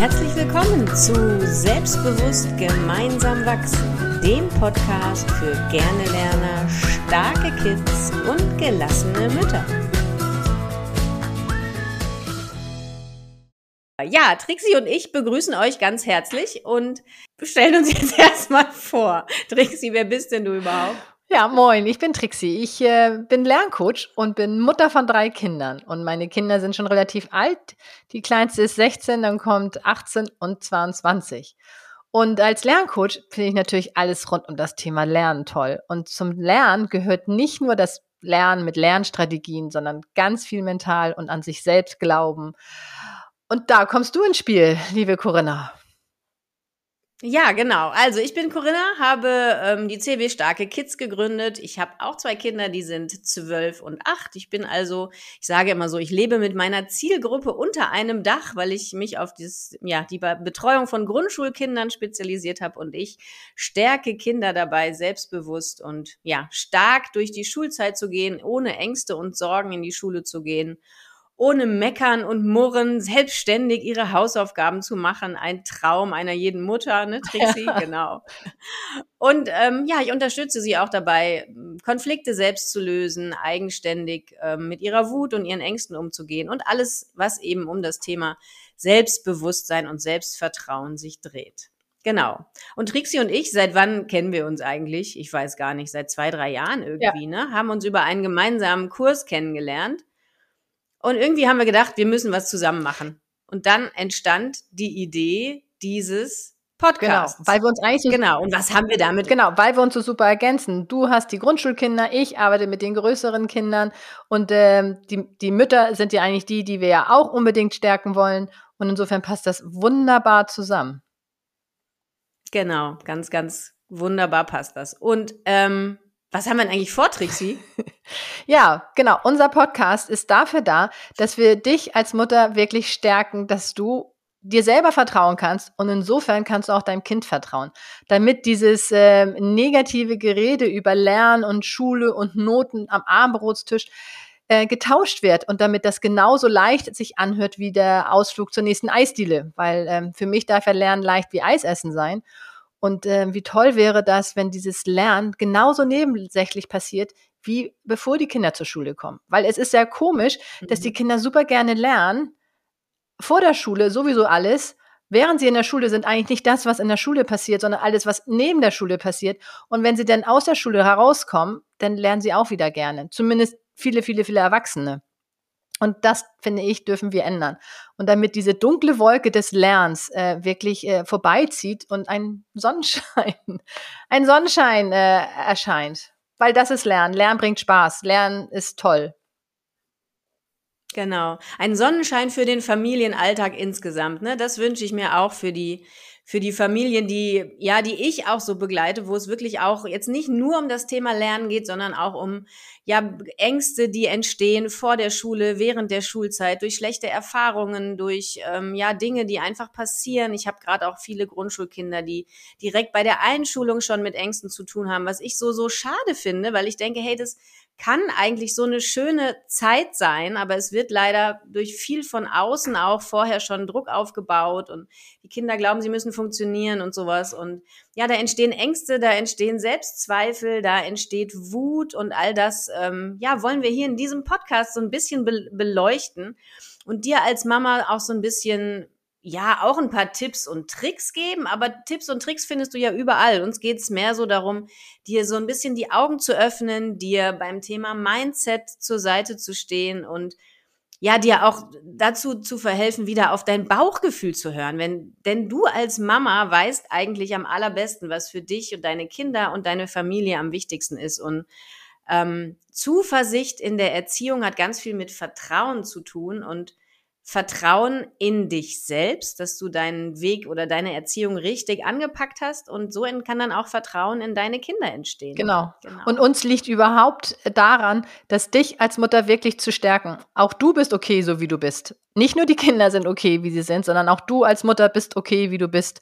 Herzlich willkommen zu Selbstbewusst gemeinsam wachsen, dem Podcast für gerne Lerner, starke Kids und gelassene Mütter. Ja, Trixie und ich begrüßen euch ganz herzlich und stellen uns jetzt erstmal vor. Trixie, wer bist denn du überhaupt? Ja, moin, ich bin Trixie. Ich äh, bin Lerncoach und bin Mutter von drei Kindern. Und meine Kinder sind schon relativ alt. Die kleinste ist 16, dann kommt 18 und 22. Und als Lerncoach finde ich natürlich alles rund um das Thema Lernen toll. Und zum Lernen gehört nicht nur das Lernen mit Lernstrategien, sondern ganz viel mental und an sich selbst glauben. Und da kommst du ins Spiel, liebe Corinna. Ja, genau. Also ich bin Corinna, habe ähm, die CW Starke Kids gegründet. Ich habe auch zwei Kinder, die sind zwölf und acht. Ich bin also, ich sage immer so, ich lebe mit meiner Zielgruppe unter einem Dach, weil ich mich auf dieses, ja, die Betreuung von Grundschulkindern spezialisiert habe und ich stärke Kinder dabei, selbstbewusst und ja, stark durch die Schulzeit zu gehen, ohne Ängste und Sorgen in die Schule zu gehen ohne Meckern und Murren selbstständig ihre Hausaufgaben zu machen. Ein Traum einer jeden Mutter, ne, Trixie? Ja. Genau. Und ähm, ja, ich unterstütze sie auch dabei, Konflikte selbst zu lösen, eigenständig ähm, mit ihrer Wut und ihren Ängsten umzugehen und alles, was eben um das Thema Selbstbewusstsein und Selbstvertrauen sich dreht. Genau. Und Trixie und ich, seit wann kennen wir uns eigentlich? Ich weiß gar nicht, seit zwei, drei Jahren irgendwie, ja. ne? Haben uns über einen gemeinsamen Kurs kennengelernt und irgendwie haben wir gedacht, wir müssen was zusammen machen. Und dann entstand die Idee dieses Podcasts. Genau, weil wir uns eigentlich so Genau, und was haben wir damit? Genau, weil wir uns so super ergänzen. Du hast die Grundschulkinder, ich arbeite mit den größeren Kindern und ähm, die, die Mütter sind ja eigentlich die, die wir ja auch unbedingt stärken wollen. Und insofern passt das wunderbar zusammen. Genau, ganz, ganz wunderbar passt das. Und ähm, was haben wir denn eigentlich vor, Trixie? ja, genau. Unser Podcast ist dafür da, dass wir dich als Mutter wirklich stärken, dass du dir selber vertrauen kannst und insofern kannst du auch deinem Kind vertrauen, damit dieses äh, negative Gerede über Lernen und Schule und Noten am Abendbrotstisch äh, getauscht wird und damit das genauso leicht sich anhört wie der Ausflug zur nächsten Eisdiele, weil ähm, für mich darf ja Lernen leicht wie Eisessen sein und äh, wie toll wäre das, wenn dieses Lernen genauso nebensächlich passiert, wie bevor die Kinder zur Schule kommen. Weil es ist sehr komisch, mhm. dass die mhm. Kinder super gerne lernen, vor der Schule sowieso alles, während sie in der Schule sind, eigentlich nicht das, was in der Schule passiert, sondern alles, was neben der Schule passiert. Und wenn sie dann aus der Schule herauskommen, dann lernen sie auch wieder gerne. Zumindest viele, viele, viele Erwachsene. Und das, finde ich, dürfen wir ändern. Und damit diese dunkle Wolke des Lernens äh, wirklich äh, vorbeizieht und ein Sonnenschein, ein Sonnenschein äh, erscheint. Weil das ist Lernen. Lernen bringt Spaß. Lernen ist toll. Genau. Ein Sonnenschein für den Familienalltag insgesamt. Ne? Das wünsche ich mir auch für die für die Familien, die, ja, die ich auch so begleite, wo es wirklich auch jetzt nicht nur um das Thema Lernen geht, sondern auch um, ja, Ängste, die entstehen vor der Schule, während der Schulzeit, durch schlechte Erfahrungen, durch, ähm, ja, Dinge, die einfach passieren. Ich habe gerade auch viele Grundschulkinder, die direkt bei der Einschulung schon mit Ängsten zu tun haben, was ich so, so schade finde, weil ich denke, hey, das, kann eigentlich so eine schöne Zeit sein, aber es wird leider durch viel von außen auch vorher schon Druck aufgebaut und die Kinder glauben, sie müssen funktionieren und sowas. Und ja, da entstehen Ängste, da entstehen Selbstzweifel, da entsteht Wut und all das, ähm, ja, wollen wir hier in diesem Podcast so ein bisschen be beleuchten und dir als Mama auch so ein bisschen ja auch ein paar Tipps und Tricks geben, aber Tipps und Tricks findest du ja überall. Uns geht's mehr so darum, dir so ein bisschen die Augen zu öffnen, dir beim Thema Mindset zur Seite zu stehen und ja, dir auch dazu zu verhelfen, wieder auf dein Bauchgefühl zu hören. Wenn, denn du als Mama weißt eigentlich am allerbesten, was für dich und deine Kinder und deine Familie am wichtigsten ist. Und ähm, Zuversicht in der Erziehung hat ganz viel mit Vertrauen zu tun und Vertrauen in dich selbst, dass du deinen Weg oder deine Erziehung richtig angepackt hast und so kann dann auch Vertrauen in deine Kinder entstehen. Genau. genau. Und uns liegt überhaupt daran, dass dich als Mutter wirklich zu stärken. Auch du bist okay, so wie du bist. Nicht nur die Kinder sind okay, wie sie sind, sondern auch du als Mutter bist okay, wie du bist.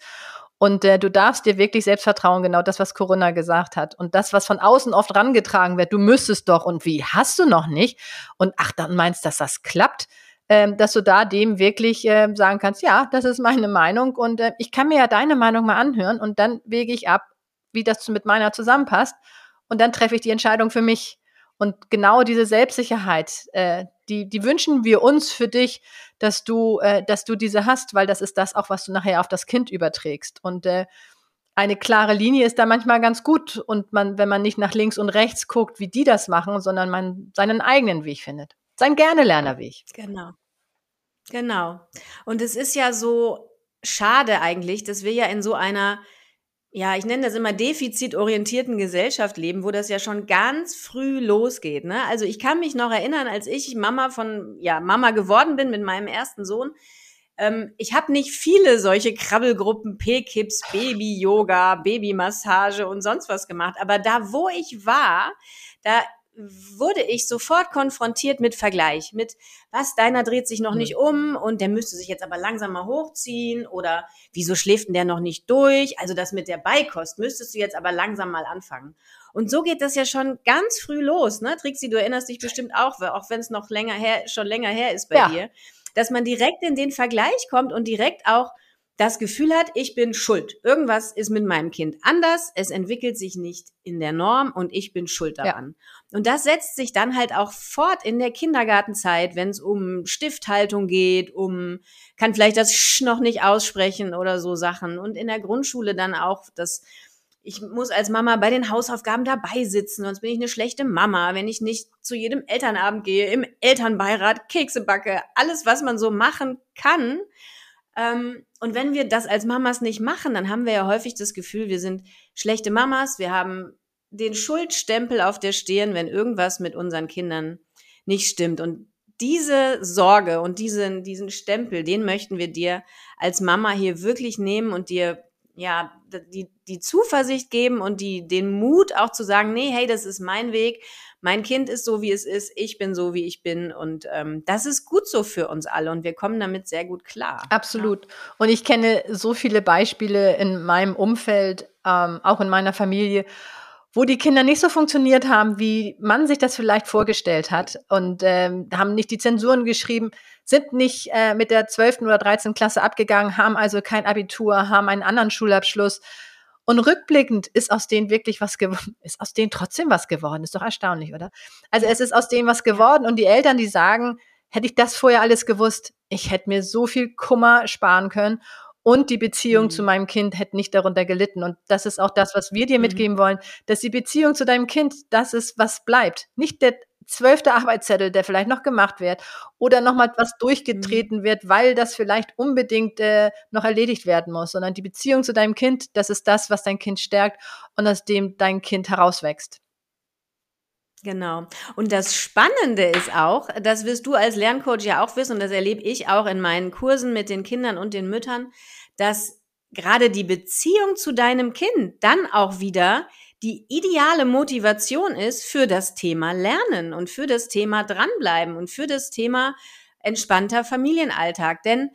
Und äh, du darfst dir wirklich selbst vertrauen, genau das, was Corinna gesagt hat. Und das, was von außen oft rangetragen wird, du müsstest doch und wie hast du noch nicht? Und ach, dann meinst, dass das klappt dass du da dem wirklich äh, sagen kannst, ja, das ist meine Meinung und äh, ich kann mir ja deine Meinung mal anhören und dann wege ich ab, wie das mit meiner zusammenpasst und dann treffe ich die Entscheidung für mich. Und genau diese Selbstsicherheit, äh, die, die wünschen wir uns für dich, dass du, äh, dass du diese hast, weil das ist das auch, was du nachher auf das Kind überträgst. Und eine klare Linie ist da manchmal ganz gut und man, wenn man nicht nach links und rechts guckt, wie die das machen, sondern man seinen eigenen Weg findet. Sein gerne Lernerweg. Genau. Genau. Und es ist ja so schade eigentlich, dass wir ja in so einer ja, ich nenne das immer defizitorientierten Gesellschaft leben, wo das ja schon ganz früh losgeht. Ne? Also ich kann mich noch erinnern, als ich Mama von, ja, Mama geworden bin mit meinem ersten Sohn. Ähm, ich habe nicht viele solche Krabbelgruppen, P-Kips, Baby-Yoga, Babymassage und sonst was gemacht. Aber da, wo ich war, da wurde ich sofort konfrontiert mit Vergleich, mit was, deiner dreht sich noch nicht um und der müsste sich jetzt aber langsam mal hochziehen oder wieso schläft denn der noch nicht durch? Also das mit der Beikost müsstest du jetzt aber langsam mal anfangen. Und so geht das ja schon ganz früh los, ne? Trixie, du erinnerst dich bestimmt auch, auch wenn es noch länger her, schon länger her ist bei ja. dir, dass man direkt in den Vergleich kommt und direkt auch das Gefühl hat, ich bin schuld. Irgendwas ist mit meinem Kind anders, es entwickelt sich nicht in der Norm und ich bin schuld daran. Ja. Und das setzt sich dann halt auch fort in der Kindergartenzeit, wenn es um Stifthaltung geht, um, kann vielleicht das Sch noch nicht aussprechen oder so Sachen. Und in der Grundschule dann auch das, ich muss als Mama bei den Hausaufgaben dabei sitzen, sonst bin ich eine schlechte Mama, wenn ich nicht zu jedem Elternabend gehe, im Elternbeirat Kekse backe, alles, was man so machen kann ähm, und wenn wir das als Mamas nicht machen, dann haben wir ja häufig das Gefühl, wir sind schlechte Mamas, wir haben den Schuldstempel auf der Stirn, wenn irgendwas mit unseren Kindern nicht stimmt. Und diese Sorge und diesen, diesen Stempel, den möchten wir dir als Mama hier wirklich nehmen und dir ja, die, die Zuversicht geben und die, den Mut auch zu sagen, nee, hey, das ist mein Weg mein Kind ist so, wie es ist, ich bin so, wie ich bin. Und ähm, das ist gut so für uns alle und wir kommen damit sehr gut klar. Absolut. Ja. Und ich kenne so viele Beispiele in meinem Umfeld, ähm, auch in meiner Familie, wo die Kinder nicht so funktioniert haben, wie man sich das vielleicht vorgestellt hat und ähm, haben nicht die Zensuren geschrieben, sind nicht äh, mit der 12. oder 13. Klasse abgegangen, haben also kein Abitur, haben einen anderen Schulabschluss, und rückblickend ist aus denen wirklich was geworden, ist aus denen trotzdem was geworden. Ist doch erstaunlich, oder? Also es ist aus denen was geworden und die Eltern, die sagen, hätte ich das vorher alles gewusst, ich hätte mir so viel Kummer sparen können und die Beziehung mhm. zu meinem Kind hätte nicht darunter gelitten. Und das ist auch das, was wir dir mhm. mitgeben wollen, dass die Beziehung zu deinem Kind das ist, was bleibt. Nicht der zwölfte Arbeitszettel, der vielleicht noch gemacht wird oder nochmal was durchgetreten mhm. wird, weil das vielleicht unbedingt äh, noch erledigt werden muss, sondern die Beziehung zu deinem Kind, das ist das, was dein Kind stärkt und aus dem dein Kind herauswächst. Genau. Und das Spannende ist auch, das wirst du als Lerncoach ja auch wissen und das erlebe ich auch in meinen Kursen mit den Kindern und den Müttern, dass gerade die Beziehung zu deinem Kind dann auch wieder die ideale Motivation ist für das Thema Lernen und für das Thema dranbleiben und für das Thema entspannter Familienalltag. Denn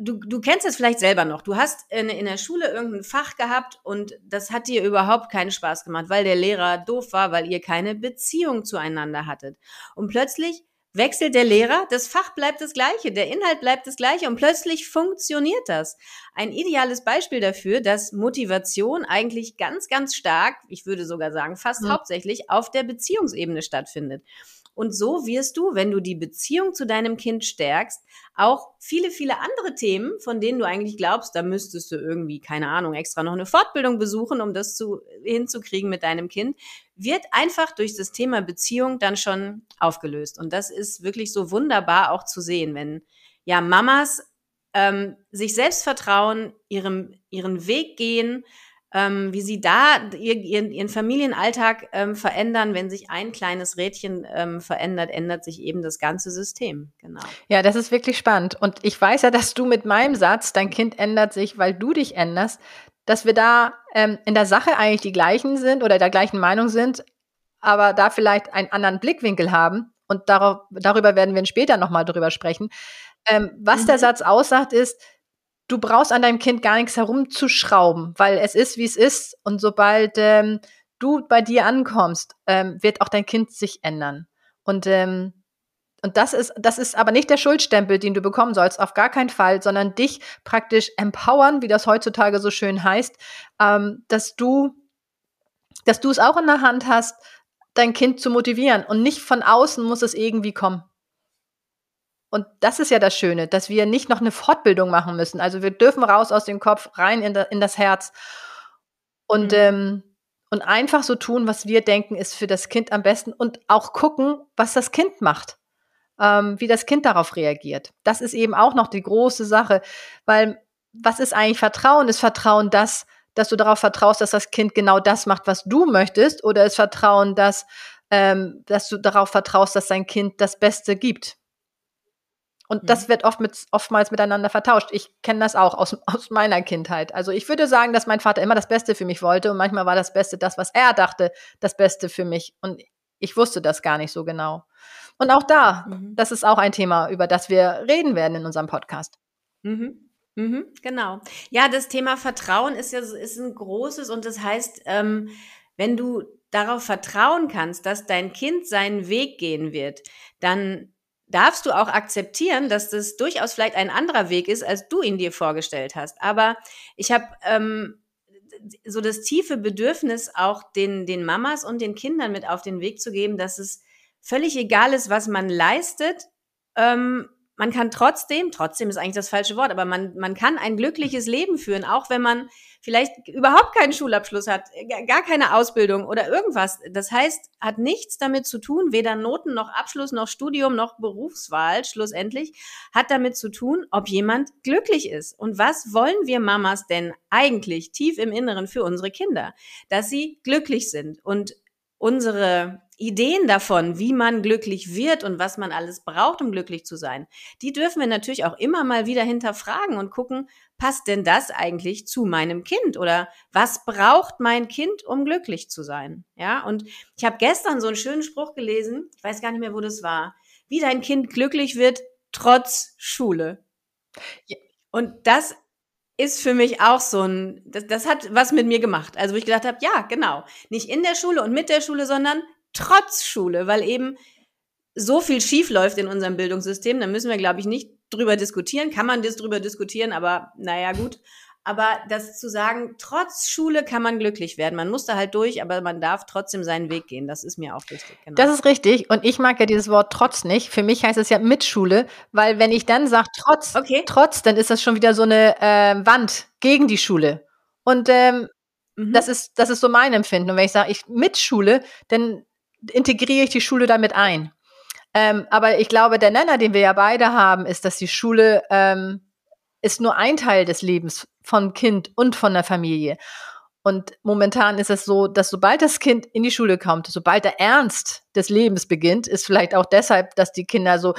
du, du kennst es vielleicht selber noch. Du hast in, in der Schule irgendein Fach gehabt und das hat dir überhaupt keinen Spaß gemacht, weil der Lehrer doof war, weil ihr keine Beziehung zueinander hattet. Und plötzlich wechselt der Lehrer, das Fach bleibt das gleiche, der Inhalt bleibt das gleiche und plötzlich funktioniert das. Ein ideales Beispiel dafür, dass Motivation eigentlich ganz, ganz stark, ich würde sogar sagen fast mhm. hauptsächlich auf der Beziehungsebene stattfindet. Und so wirst du, wenn du die Beziehung zu deinem Kind stärkst, auch viele, viele andere Themen, von denen du eigentlich glaubst, da müsstest du irgendwie, keine Ahnung, extra noch eine Fortbildung besuchen, um das zu, hinzukriegen mit deinem Kind, wird einfach durch das Thema Beziehung dann schon aufgelöst. Und das ist wirklich so wunderbar auch zu sehen, wenn ja Mamas ähm, sich selbst vertrauen, ihrem, ihren Weg gehen, ähm, wie sie da ihren, ihren Familienalltag ähm, verändern. Wenn sich ein kleines Rädchen ähm, verändert, ändert sich eben das ganze System. Genau. Ja, das ist wirklich spannend. Und ich weiß ja, dass du mit meinem Satz, dein Kind ändert sich, weil du dich änderst, dass wir da ähm, in der Sache eigentlich die gleichen sind oder der gleichen Meinung sind, aber da vielleicht einen anderen Blickwinkel haben. Und darauf, darüber werden wir später nochmal drüber sprechen. Ähm, was mhm. der Satz aussagt, ist, du brauchst an deinem Kind gar nichts herumzuschrauben, weil es ist, wie es ist. Und sobald ähm, du bei dir ankommst, ähm, wird auch dein Kind sich ändern. Und ähm, Und das ist, das ist aber nicht der Schuldstempel, den du bekommen sollst, auf gar keinen Fall, sondern dich praktisch empowern, wie das heutzutage so schön heißt, ähm, dass du, dass du es auch in der Hand hast, dein Kind zu motivieren und nicht von außen muss es irgendwie kommen. Und das ist ja das Schöne, dass wir nicht noch eine Fortbildung machen müssen. Also wir dürfen raus aus dem Kopf, rein in, in das Herz und, mhm. ähm, und einfach so tun, was wir denken, ist für das Kind am besten und auch gucken, was das Kind macht ähm, wie das Kind darauf reagiert. Das ist eben auch noch die große Sache, weil was ist eigentlich Vertrauen? Ist Vertrauen das, dass du darauf vertraust, dass das Kind genau das macht, was du möchtest, oder ist Vertrauen das, ähm, dass du darauf vertraust, dass dein Kind das Beste gibt? Und das mhm. wird oft mit, oftmals miteinander vertauscht. Ich kenne das auch aus, aus meiner Kindheit. Also ich würde sagen, dass mein Vater immer das Beste für mich wollte und manchmal war das Beste das, was er dachte, das Beste für mich. Und ich wusste das gar nicht so genau. Und auch da, mhm. das ist auch ein Thema, über das wir reden werden in unserem Podcast. Mhm. Mhm, genau. Ja, das Thema Vertrauen ist ja ist ein großes und das heißt, ähm, wenn du darauf vertrauen kannst, dass dein Kind seinen Weg gehen wird, dann darfst du auch akzeptieren, dass das durchaus vielleicht ein anderer Weg ist, als du ihn dir vorgestellt hast. Aber ich habe ähm, so das tiefe Bedürfnis, auch den, den Mamas und den Kindern mit auf den Weg zu geben, dass es völlig egal ist, was man leistet. Ähm, man kann trotzdem, trotzdem ist eigentlich das falsche Wort, aber man, man kann ein glückliches Leben führen, auch wenn man vielleicht überhaupt keinen Schulabschluss hat, gar keine Ausbildung oder irgendwas. Das heißt, hat nichts damit zu tun, weder Noten noch Abschluss noch Studium noch Berufswahl schlussendlich, hat damit zu tun, ob jemand glücklich ist. Und was wollen wir Mamas denn eigentlich tief im Inneren für unsere Kinder? Dass sie glücklich sind und unsere Ideen davon, wie man glücklich wird und was man alles braucht, um glücklich zu sein, die dürfen wir natürlich auch immer mal wieder hinterfragen und gucken, passt denn das eigentlich zu meinem Kind oder was braucht mein Kind, um glücklich zu sein? Ja, und ich habe gestern so einen schönen Spruch gelesen, ich weiß gar nicht mehr, wo das war, wie dein Kind glücklich wird trotz Schule. Ja. Und das ist für mich auch so ein, das, das hat was mit mir gemacht. Also wo ich gedacht habe, ja, genau, nicht in der Schule und mit der Schule, sondern trotz Schule, weil eben so viel schief läuft in unserem Bildungssystem, da müssen wir, glaube ich, nicht drüber diskutieren. Kann man das drüber diskutieren, aber naja, gut. Aber das zu sagen, trotz Schule kann man glücklich werden. Man muss da halt durch, aber man darf trotzdem seinen Weg gehen. Das ist mir auch wichtig. Genau. Das ist richtig. Und ich mag ja dieses Wort trotz nicht. Für mich heißt es ja mit Schule, weil wenn ich dann sage trotz, okay. trotz, dann ist das schon wieder so eine äh, Wand gegen die Schule. Und ähm, mhm. das ist das ist so mein Empfinden. Und wenn ich sage, ich mit Schule, dann integriere ich die Schule damit ein. Ähm, aber ich glaube, der Nenner, den wir ja beide haben, ist, dass die Schule ähm, ist nur ein Teil des Lebens von Kind und von der Familie. Und momentan ist es so, dass sobald das Kind in die Schule kommt, sobald der Ernst des Lebens beginnt, ist vielleicht auch deshalb, dass die Kinder so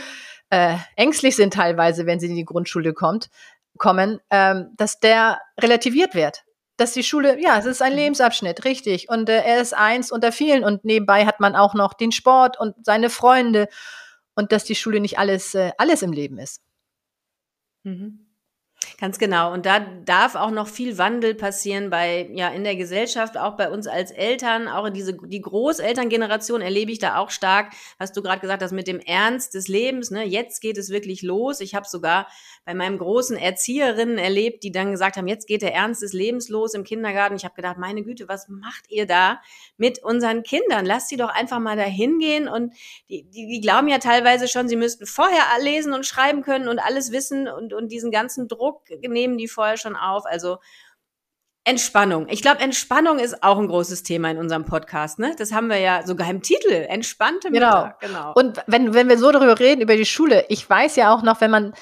äh, ängstlich sind teilweise, wenn sie in die Grundschule kommt, kommen, ähm, dass der relativiert wird dass die Schule, ja, es ist ein mhm. Lebensabschnitt, richtig. Und äh, er ist eins unter vielen. Und nebenbei hat man auch noch den Sport und seine Freunde. Und dass die Schule nicht alles, äh, alles im Leben ist. Mhm. Ganz genau. Und da darf auch noch viel Wandel passieren bei, ja, in der Gesellschaft, auch bei uns als Eltern, auch diese, die Großelterngeneration erlebe ich da auch stark, was du gerade gesagt hast, mit dem Ernst des Lebens, ne, jetzt geht es wirklich los. Ich habe sogar bei meinem großen Erzieherinnen erlebt, die dann gesagt haben, jetzt geht der Ernst des Lebens los im Kindergarten. Ich habe gedacht, meine Güte, was macht ihr da mit unseren Kindern? Lasst sie doch einfach mal da hingehen und die, die, die glauben ja teilweise schon, sie müssten vorher lesen und schreiben können und alles wissen und, und diesen ganzen Druck nehmen die vorher schon auf. Also Entspannung. Ich glaube, Entspannung ist auch ein großes Thema in unserem Podcast. Ne? Das haben wir ja sogar im Titel. Entspannte Mittag. Genau. genau. Und wenn, wenn wir so darüber reden, über die Schule, ich weiß ja auch noch, wenn man,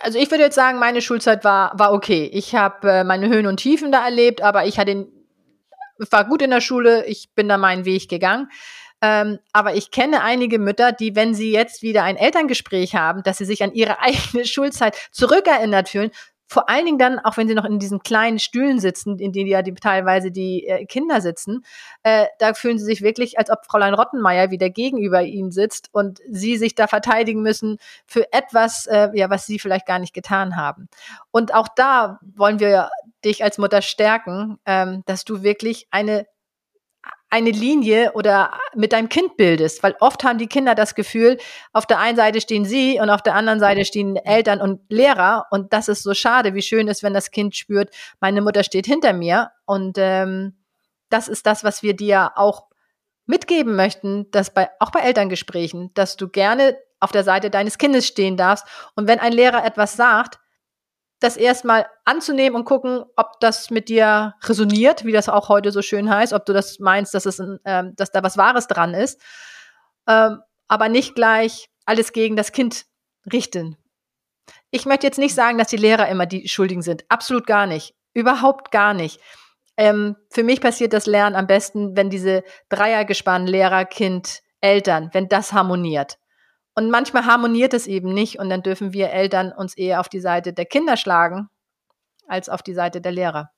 also ich würde jetzt sagen, meine Schulzeit war, war okay. Ich habe äh, meine Höhen und Tiefen da erlebt, aber ich hatte, war gut in der Schule, ich bin da meinen Weg gegangen. Ähm, aber ich kenne einige Mütter, die, wenn sie jetzt wieder ein Elterngespräch haben, dass sie sich an ihre eigene Schulzeit zurückerinnert fühlen, vor allen Dingen dann, auch wenn sie noch in diesen kleinen Stühlen sitzen, in denen ja die, teilweise die äh, Kinder sitzen, äh, da fühlen sie sich wirklich, als ob Fräulein Rottenmeier wieder gegenüber ihnen sitzt und sie sich da verteidigen müssen für etwas, äh, ja, was sie vielleicht gar nicht getan haben. Und auch da wollen wir dich als Mutter stärken, ähm, dass du wirklich eine eine Linie oder mit deinem Kind bildest, weil oft haben die Kinder das Gefühl, auf der einen Seite stehen sie und auf der anderen Seite stehen Eltern und Lehrer. Und das ist so schade, wie schön ist, wenn das Kind spürt, meine Mutter steht hinter mir. Und ähm, das ist das, was wir dir auch mitgeben möchten, dass bei auch bei Elterngesprächen, dass du gerne auf der Seite deines Kindes stehen darfst. Und wenn ein Lehrer etwas sagt, das erstmal anzunehmen und gucken, ob das mit dir resoniert, wie das auch heute so schön heißt, ob du das meinst, dass, es ein, ähm, dass da was Wahres dran ist, ähm, aber nicht gleich alles gegen das Kind richten. Ich möchte jetzt nicht sagen, dass die Lehrer immer die Schuldigen sind. Absolut gar nicht. Überhaupt gar nicht. Ähm, für mich passiert das Lernen am besten, wenn diese Dreiergespann Lehrer, Kind, Eltern, wenn das harmoniert. Und manchmal harmoniert es eben nicht und dann dürfen wir Eltern uns eher auf die Seite der Kinder schlagen als auf die Seite der Lehrer.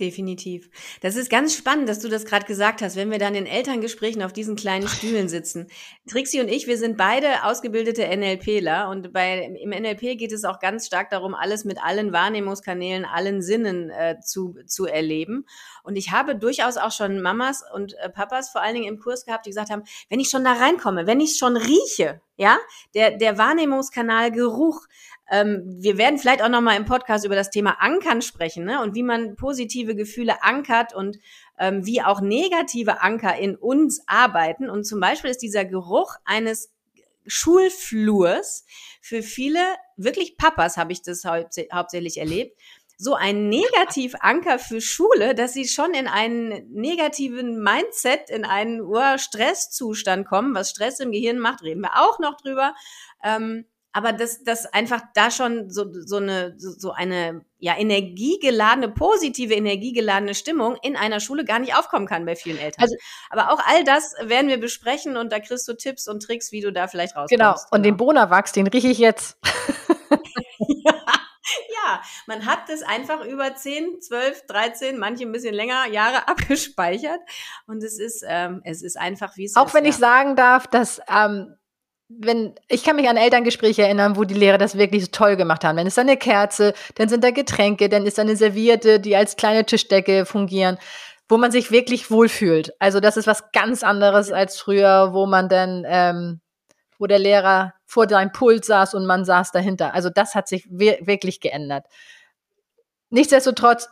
Definitiv. Das ist ganz spannend, dass du das gerade gesagt hast, wenn wir dann in Elterngesprächen auf diesen kleinen Stühlen sitzen. Trixie und ich, wir sind beide ausgebildete NLPler und bei, im NLP geht es auch ganz stark darum, alles mit allen Wahrnehmungskanälen, allen Sinnen äh, zu, zu erleben. Und ich habe durchaus auch schon Mamas und äh, Papas vor allen Dingen im Kurs gehabt, die gesagt haben, wenn ich schon da reinkomme, wenn ich schon rieche, ja, der, der Wahrnehmungskanal Geruch, ähm, wir werden vielleicht auch noch mal im Podcast über das Thema Ankern sprechen ne? und wie man positive Gefühle ankert und ähm, wie auch negative Anker in uns arbeiten. Und zum Beispiel ist dieser Geruch eines Schulflurs für viele, wirklich Papas habe ich das hauptsächlich erlebt, so ein Negativanker für Schule, dass sie schon in einen negativen Mindset, in einen Stresszustand kommen. Was Stress im Gehirn macht, reden wir auch noch drüber. Ähm, aber dass, dass einfach da schon so, so eine, so eine ja, energiegeladene, positive, energiegeladene Stimmung in einer Schule gar nicht aufkommen kann bei vielen Eltern. Also, aber auch all das werden wir besprechen und da kriegst du Tipps und Tricks, wie du da vielleicht rauskommst. Genau, und genau. den Bonawachs, den rieche ich jetzt. ja. ja, man hat das einfach über 10, 12, 13, manche ein bisschen länger Jahre abgespeichert und es ist, ähm, es ist einfach, wie es auch ist. Auch wenn ja. ich sagen darf, dass ähm, wenn, ich kann mich an Elterngespräche erinnern, wo die Lehrer das wirklich toll gemacht haben. Dann ist da eine Kerze, dann sind da Getränke, dann ist da eine Serviette, die als kleine Tischdecke fungieren, wo man sich wirklich wohlfühlt. Also das ist was ganz anderes als früher, wo man dann, ähm, wo der Lehrer vor seinem Pult saß und man saß dahinter. Also das hat sich wirklich geändert. Nichtsdestotrotz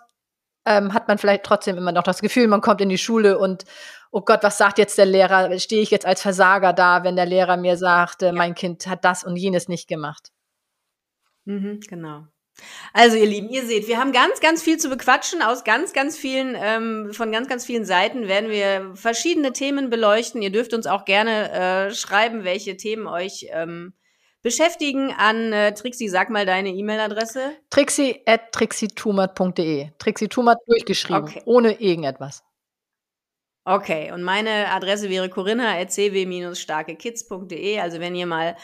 ähm, hat man vielleicht trotzdem immer noch das Gefühl, man kommt in die Schule und oh Gott, was sagt jetzt der Lehrer? Stehe ich jetzt als Versager da, wenn der Lehrer mir sagt, äh, mein Kind hat das und jenes nicht gemacht? Mhm, genau. Also ihr Lieben, ihr seht, wir haben ganz, ganz viel zu bequatschen aus ganz, ganz vielen, ähm, von ganz, ganz vielen Seiten werden wir verschiedene Themen beleuchten. Ihr dürft uns auch gerne äh, schreiben, welche Themen euch ähm, beschäftigen an äh, Trixie. Sag mal deine E-Mail-Adresse. Trixie at trixietumert.de. Trixie Tumert durchgeschrieben, okay. ohne irgendetwas. Okay, und meine Adresse wäre corinna.cw-starkekids.de. Also wenn ihr mal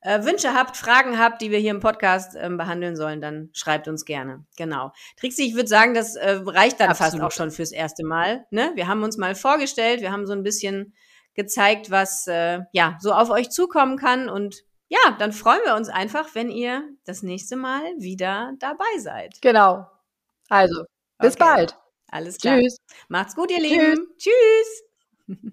äh, Wünsche habt, Fragen habt, die wir hier im Podcast ähm, behandeln sollen, dann schreibt uns gerne. Genau. Trixie, ich würde sagen, das äh, reicht dann Absolut. fast auch schon fürs erste Mal. Ne? Wir haben uns mal vorgestellt, wir haben so ein bisschen gezeigt, was äh, ja so auf euch zukommen kann. Und ja, dann freuen wir uns einfach, wenn ihr das nächste Mal wieder dabei seid. Genau. Also, bis okay. bald. Alles klar. Tschüss. Macht's gut, ihr Lieben. Tschüss. Tschüss.